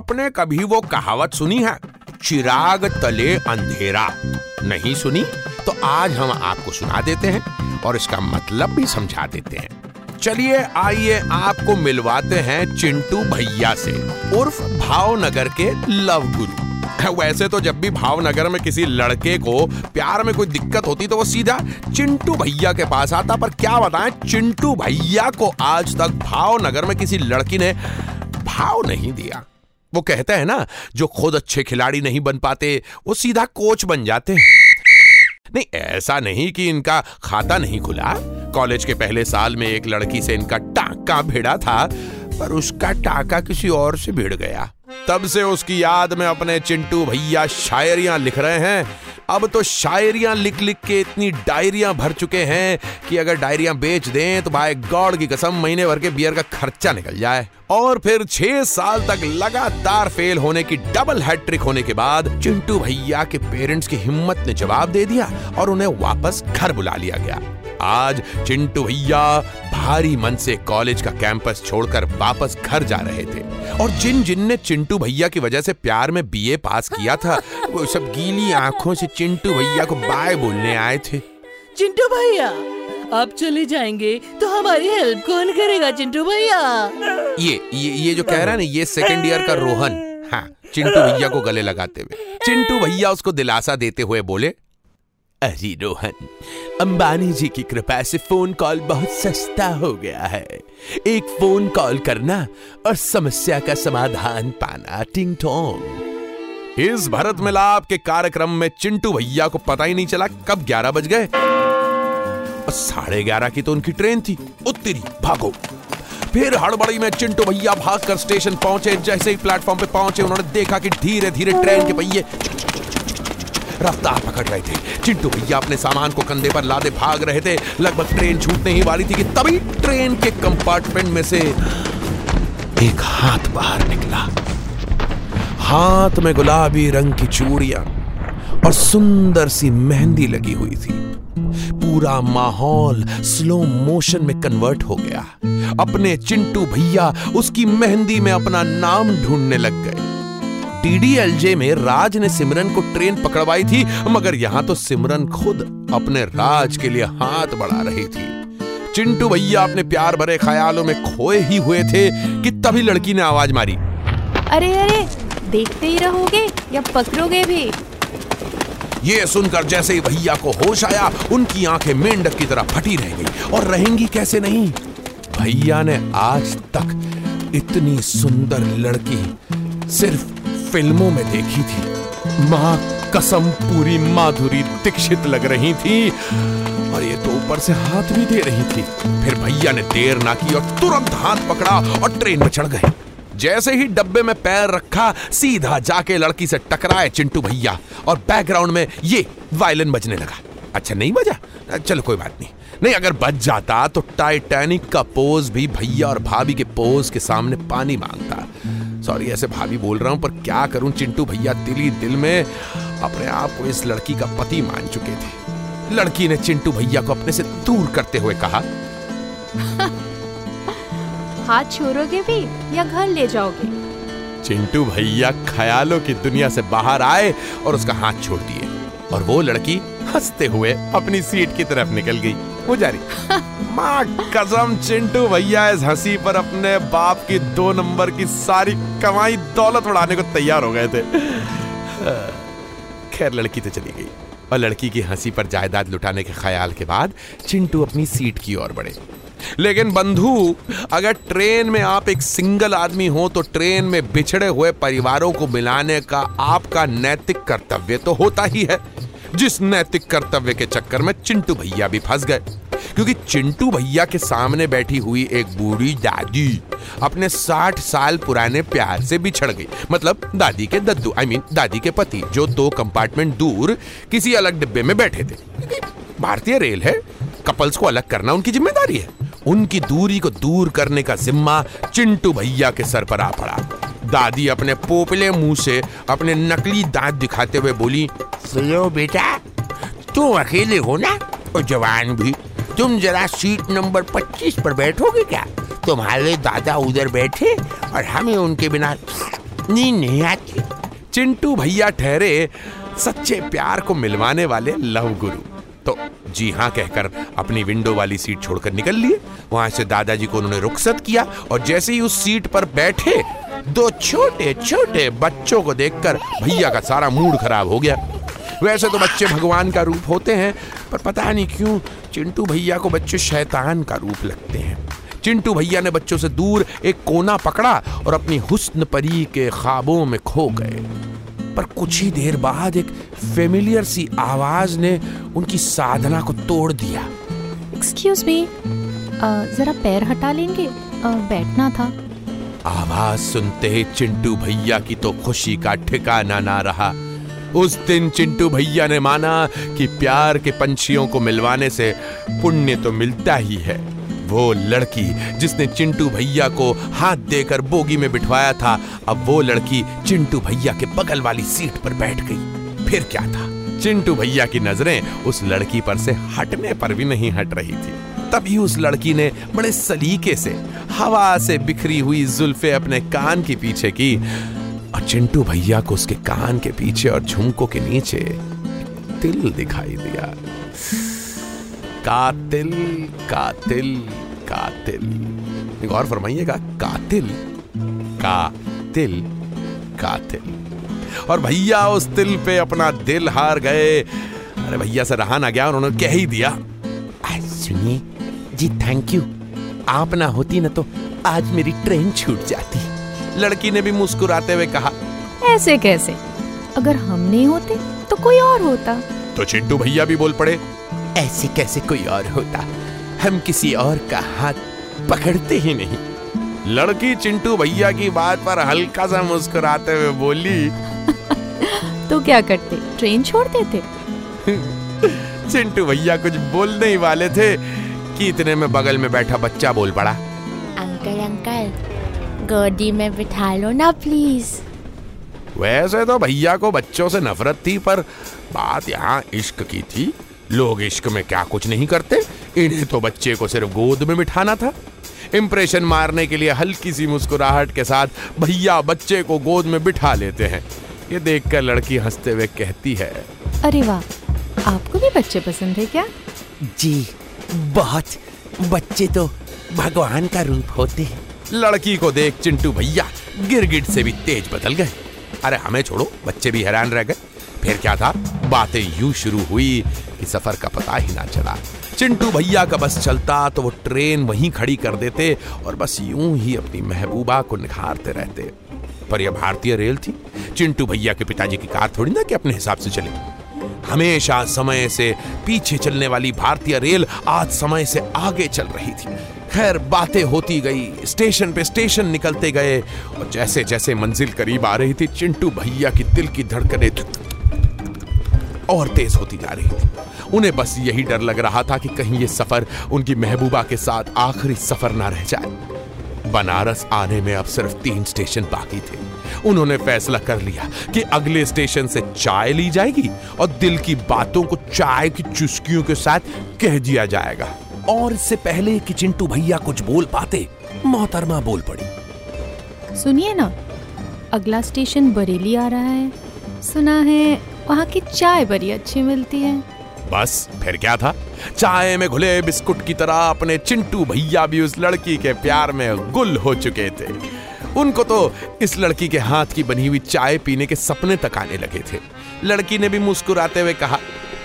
आपने कभी वो कहावत सुनी है? चिराग तले अंधेरा। नहीं सुनी? तो आज हम आपको सुना देते हैं और इसका मतलब भी समझा देते हैं। चलिए, आइए आपको मिलवाते हैं चिंटू भैया से, उर्फ़ भावनगर के लव गुरु। वैसे तो जब भी भावनगर में किसी लड़के को प्यार में कोई दिक्कत होती तो वो सीधा चिंटू भैया के पास आता। पर क्या बताएँ, चिंटू भैया को आज तक भावनगर में किसी लड़की ने भाव नहीं दिया। वो कहते हैं ना, जो खुद अच्छे खिलाड़ी नहीं बन पाते, वो सीधा कोच बन जाते हैं। नहीं, ऐसा नहीं कि इनका खाता नहीं खुला। कॉलेज के पहले साल में एक लड़की से इनका टाका भिड़ा था, पर उसका टाका किसी और से भिड़ गया। तब से उसकी याद में अपने चिंटू भैया शायरियाँ लिख रहे हैं। अब तो शायरियाँ लिख लिख के इतनी डायरियाँ भर चुके हैं कि अगर डायरियाँ बेच दें तो भाई गॉड की कसम महीने भर के बियर का खर्चा निकल जाए। और फिर छह साल तक लगातार फेल होने की डबल हैट्रिक होने के बाद चिंटू भैया के पेरेंट्स की हिम्मत ने जवाब दे दिया और उन्हें वापस घर बुला लिया गया। आज चिंटू भैया भारी मन से कॉलेज का कैंपस छोड़कर वापस घर जा रहे थे। और जिन जिन ने चिंटू भैया की वजह से प्यार में बीए पास किया था वो सब गीली आँखों से चिंटू भैया को बाय बोलने आए थे। चिंटू भैया आप चले जाएँगे तो हमारी हेल्प कौन करेगा चिंटू भैया? ये ये ये जो कह रहा है ना ये सेकंड ईयर का रोहन। हाँ चिंटू भैया को गले लगाते हुए। चिंटू भैया उसको दिलासा देते हुए बोले अरे रोहन, अंबानी जी की कृपा से फ़ोन कॉल बहुत सस्ता हो गया है। एक फ़ोन कॉल करना और समस्या का समाधान पाना, टिंग टोंग। इस भरत मिलाप के कार्यक्रम में चिंटू भैया को पता ही नहीं चला कब ग्यारह बज गए। और साढ़े ग्यारह की तो उनकी ट्रेन थी, उत्तरी, भागो। फिर हड़बड़ी में चिंटू भैया भागकर स्टेशन पहुँचे, जैसे ही प्लेटफॉर्म पे पहुँचे, उन्होंने देखा कि धीरे धीरे ट्रेन के पहिए रफ्तार पकड़ रहे थे। चिंटू भैया अपने सामान को कंधे पर लादे भाग रहे थे। लगभग ट्रेन छूटने ही वाली थी कि तभी ट्रेन के कंपार्टमेंट में से एक हाथ बाहर निकला। हाथ में गुलाबी रंग की चूड़ियाँ और सुंदर सी मेहंदी लगी हुई थी। पूरा माहौल स्लो मोशन में कन्वर्ट हो गया। अपने चिंटू भैया उसकी मेहंदी में अपना नाम ढूँढने लग गए। डीडीएलजे में राज ने सिमरन को ट्रेन पकड़वाई थी मगर यहाँ तो सिमरन खुद अपने राज के लिए हाथ बढ़ा रही थी। चिंटू भैया अपने प्यार भरे ख्यालों में खोए ही हुए थे कि तभी लड़की ने आवाज़ मारी। अरे अरे देखते ही रहोगे या पकड़ोगे भी? ये सुनकर जैसे ही भैया को होश आया उनकी आँखें मेंढक की तरह फटी रह गई। और रहेंगी कैसे नहीं? भैया ने आज तक इतनी सुंदर लड़की सिर्फ़ फ़िल्मों में देखी थी। माँ कसम पूरी माधुरी दीक्षित लग रही थी और ये तो ऊपर से हाथ भी दे रही थी। फिर भैया ने देर ना की और तुरंत हाथ पकड़ा और ट्रेन में चढ़ गए। जैसे ही डब्बे में पैर रखा, सीधा जाके लड़की से टकराए चिंटू भैया और बैकग्राउंड में ये वायलिन बजने लगा। अच्छा नहीं बजा? चलो, कोई बात नहीं। नहीं, अगर बच जाता तो टाइटैनिक का पोज भी भैया और भाभी के पोज के सामने पानी माँगता। सॉरी ऐसे भाभी बोल रहा हूँ पर क्या करूँ? चिंटू भैया दिली दिल में अपने आप को इस लड़की का पति मान चुके थे। लड़की ने चिंटू भैया को अपने से दूर करते हुए कहा हाथ छोड़ोगे भी या घर ले जाओगे? चिंटू भैया ख्यालों की दुनिया से बाहर आए और उसका हाथ छोड़ दिए। और वो लड़की हँसते हुए अपनी सीट की तरफ़ निकल गई। पुजारी। माँ कसम चिंटू भैया इस हँसी पर अपने बाप की दो नंबर की सारी कमाई दौलत उड़ाने को तैयार हो गए थे। खैर, लड़की तो चली गई। और लड़की की हँसी पर जायदाद लुटाने के ख्याल के बाद चिंटू अपनी सीट की ओर बढ़े। लेकिन बंधु, अगर ट्रेन में आप एक सिंगल आदमी हो तो ट्रेन में बिछड़े हुए परिवारों को मिलाने का आपका नैतिक कर्तव्य तो होता ही है। जिस नैतिक कर्तव्य के चक्कर में चिंटू भैया भी फंस गए। क्योंकि चिंटू भैया के सामने बैठी हुई एक बूढ़ी दादी अपने साठ साल पुराने प्यार से बिछड़ गई। मतलब दादी के दद्दू आई I मीन mean, दादी के पति जो दो कंपार्टमेंट दूर किसी अलग डिब्बे में बैठे थे। भारतीय रेल है कपल्स को अलग करना उनकी ज़िम्मेदारी है। उनकी दूरी को दूर करने का जिम्मा चिंटू भैया के सर पर आ पड़ा। दादी अपने पोपले मुँह से अपने नकली दांत दिखाते हुए बोली, सुनो बेटा तुम अकेले हो ना? और जवान भी। तुम जरा सीट नंबर 25 पर बैठोगे क्या? तुम्हारे दादा उधर बैठे और हमें उनके बिना नींद नहीं आती। चिंटू भैया ठहरे सच्चे प्यार को मिलवाने वाले लव गुरु। तो जी हाँ कहकर अपनी विंडो वाली सीट छोड़कर निकल लिए। वहाँ से दादाजी को उन्होंने रुखसत किया और जैसे ही उस सीट पर बैठे दो छोटे छोटे बच्चों को देखकर भैया का सारा मूड खराब हो गया। वैसे तो बच्चे भगवान का रूप होते हैं पर पता नहीं क्यों चिंटू भैया को बच्चे शैतान का रूप लगते हैं। चिंटू भैया ने बच्चों से दूर एक कोना पकड़ा और अपनी हुस्न परी के ख्वाबों में खो गए। पर कुछ ही देर बाद एक फेमिलियर सी आवाज़ ने उनकी साधना को तोड़ दिया। एक्सक्यूज मी जरा पैर हटा लेंगे? आ, बैठना था। आवाज़ सुनते ही चिंटू भैया की तो खुशी का ठिकाना ना रहा। उस दिन चिंटू भैया ने माना कि प्यार के पंछियों को मिलवाने से पुण्य तो मिलता ही है। वो लड़की जिसने चिंटू भैया को हाथ देकर बोगी में बिठवाया था, अब वो लड़की चिंटू भैया के बगल वाली सीट पर बैठ गई। फिर क्या था? चिंटू भैया की नज़रें उस लड़की पर से हटने पर भी नहीं हट रही थी। तभी उस लड़की ने बड़े सलीके से, हवा से बिखरी हुई जुल्फे अपने कान के पीछे की और चिंटू भैया को उसके कान के पीछे और झुमकों के नीचे तिल दिखाई दिया। कातिल कातिल कातिल। एक और फरमाइएगा, कातिल कातिल कातिल। और भैया उस तिल पे अपना दिल हार गए। अरे भैया से रहा ना गया, उन्होंने कह ही दिया। सुनिए जी थैंक यू आप ना होती ना तो आज मेरी ट्रेन छूट जाती। लड़की ने भी मुस्कुराते हुए कहा ऐसे कैसे? अगर हम नहीं होते तो कोई और होता। तो चिंटू भैया भी बोल पड़े ऐसे कैसे कोई और होता? हम किसी और का हाथ पकड़ते ही नहीं। लड़की चिंटू भैया की बात पर हल्का सा मुस्कुराते हुए बोली तो क्या करते? ट्रेन छोड़ देते? चिंटू भैया कुछ बोलने ही वाले थे। कि इतने में बगल में बैठा बच्चा बोल पड़ा? अंकल अंकल गोदी में बिठा लो ना प्लीज़ वैसे तो भैया को बच्चों से नफरत थी पर बात यहाँ इश्क की थी। लोग इश्क में क्या कुछ नहीं करते? इन्हें तो बच्चे को सिर्फ़ गोद में बिठाना था। इम्प्रेशन मारने के लिए हल्की सी मुस्कुराहट के साथ भैया बच्चे को गोद में बिठा लेते हैं। ये देखकर लड़की हँसते हुए कहती है अरे वाह आपको भी बच्चे पसंद है क्या? जी। बहुत बच्चे तो भगवान का रूप होते हैं। लड़की को देख चिंटू भैया गिरगिट से भी तेज बदल गए। अरे हमें छोड़ो, बच्चे भी हैरान रह गए। फिर क्या था? बातें यूँ शुरू हुई कि सफ़र का पता ही ना चला। चिंटू भैया का बस चलता तो वो ट्रेन वहीं खड़ी कर देते और बस यूँ ही अपनी महबूबा को निखारते रहते। पर यह भारतीय रेल थी। चिंटू भैया के पिताजी की कार थोड़ी ना कि अपने हिसाब से चले। हमेशा समय से पीछे चलने वाली भारतीय रेल आज समय से आगे चल रही थी। खैर, बातें होती गई, स्टेशन पे स्टेशन निकलते गए, और जैसे जैसे मंजिल करीब आ रही थी, चिंटू भैया की दिल की धड़कनें और तेज होती जा रही थी। उन्हें बस यही डर लग रहा था कि कहीं ये सफ़र उनकी महबूबा के साथ आखिरी सफ़र ना रह जाए। बनारस आने में अब सिर्फ़ तीन स्टेशन बाकी थे। उन्होंने फैसला कर लिया कि अगले स्टेशन से चाय ली जाएगी और दिल की बातों को चाय की चुस्कियों के साथ कह दिया जाएगा। और इससे पहले कि चिंटू भैया कुछ बोल पाते, मोहतरमा बोल पड़ी। सुनिए ना, अगला स्टेशन बरेली आ रहा है। सुना है, वहाँ की चाय बड़ी अच्छी मिलती है। बस फिर क्या था? चाय में घुले बिस्कुट की तरह अपने चिंटू भैया भी उस लड़की के प्यार में गुल हो चुके थे। उनको तो इस लड़की के हाथ की बनी हुई चाय पीने के सपने तक आने लगे थे। लड़की ने भी मुस्कुराते हुए कहा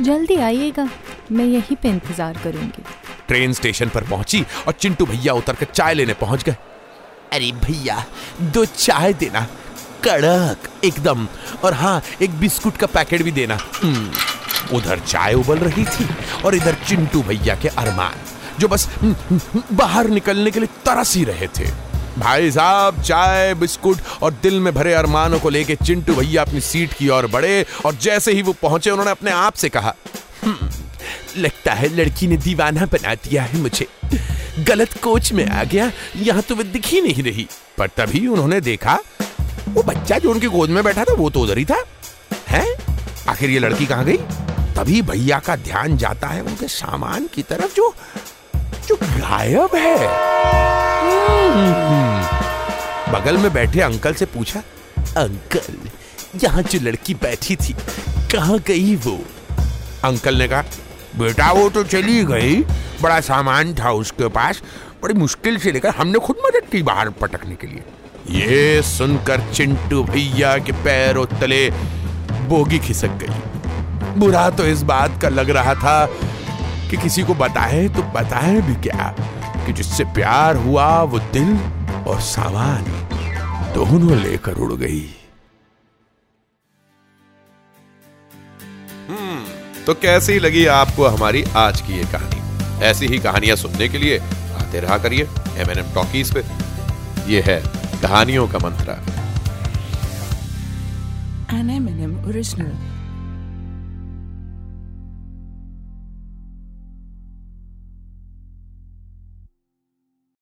जल्दी आइएगा मैं यहीं पे इंतज़ार करूँगी। ट्रेन स्टेशन पर पहुँची और चिंटू भैया उतर कर चाय लेने पहुँच गए। अरे भैया दो चाय देना कड़क एकदम और हाँ एक बिस्कुट का पैकेट भी देना। हम्म, उधर चाय उबल रही थी और इधर चिंटू भैया के अरमान जो बस बाहर निकलने के लिए तरस ही रहे थे। भाई साहब चाय बिस्कुट और दिल में भरे अरमानों को लेके चिंटू भैया अपनी सीट की ओर बढ़े और जैसे ही वो पहुँचे उन्होंने अपने आप से कहा "हम्म, लगता है लड़की ने दीवाना बना दिया है मुझे। गलत कोच में आ गया यहाँ तो वो दिख ही नहीं रही। पर तभी उन्होंने देखा वो बच्चा जो उनकी गोद में बैठा था वो तो उधर ही था। आखिर ये लड़की कहाँ गई? तभी भैया का ध्यान जाता है उनके सामान की तरफ़ जो जो गायब है। हम्म। बगल में बैठे अंकल से पूछा अंकल यहाँ जो लड़की बैठी थी कहाँ गई वो? अंकल ने कहा बेटा वो तो चली गई। बड़ा सामान था उसके पास। बड़ी मुश्किल से लेकर हमने खुद मदद की बाहर पटकने के लिए। ये सुनकर चिंटू भैया के पैरों तले बोगी खिसक गई। बुरा तो इस बात का लग रहा था कि किसी को बताए तो बताए भी क्या कि जिससे प्यार हुआ वो दिल और सामान दोनों लेकर उड़ गई। हम्म तो कैसी लगी आपको हमारी आज की ये कहानी? ऐसी ही कहानियाँ सुनने के लिए आते रहा करिए एम एन एम टॉकीज पे। ये है कहानियों का मंत्रा। An M&M original.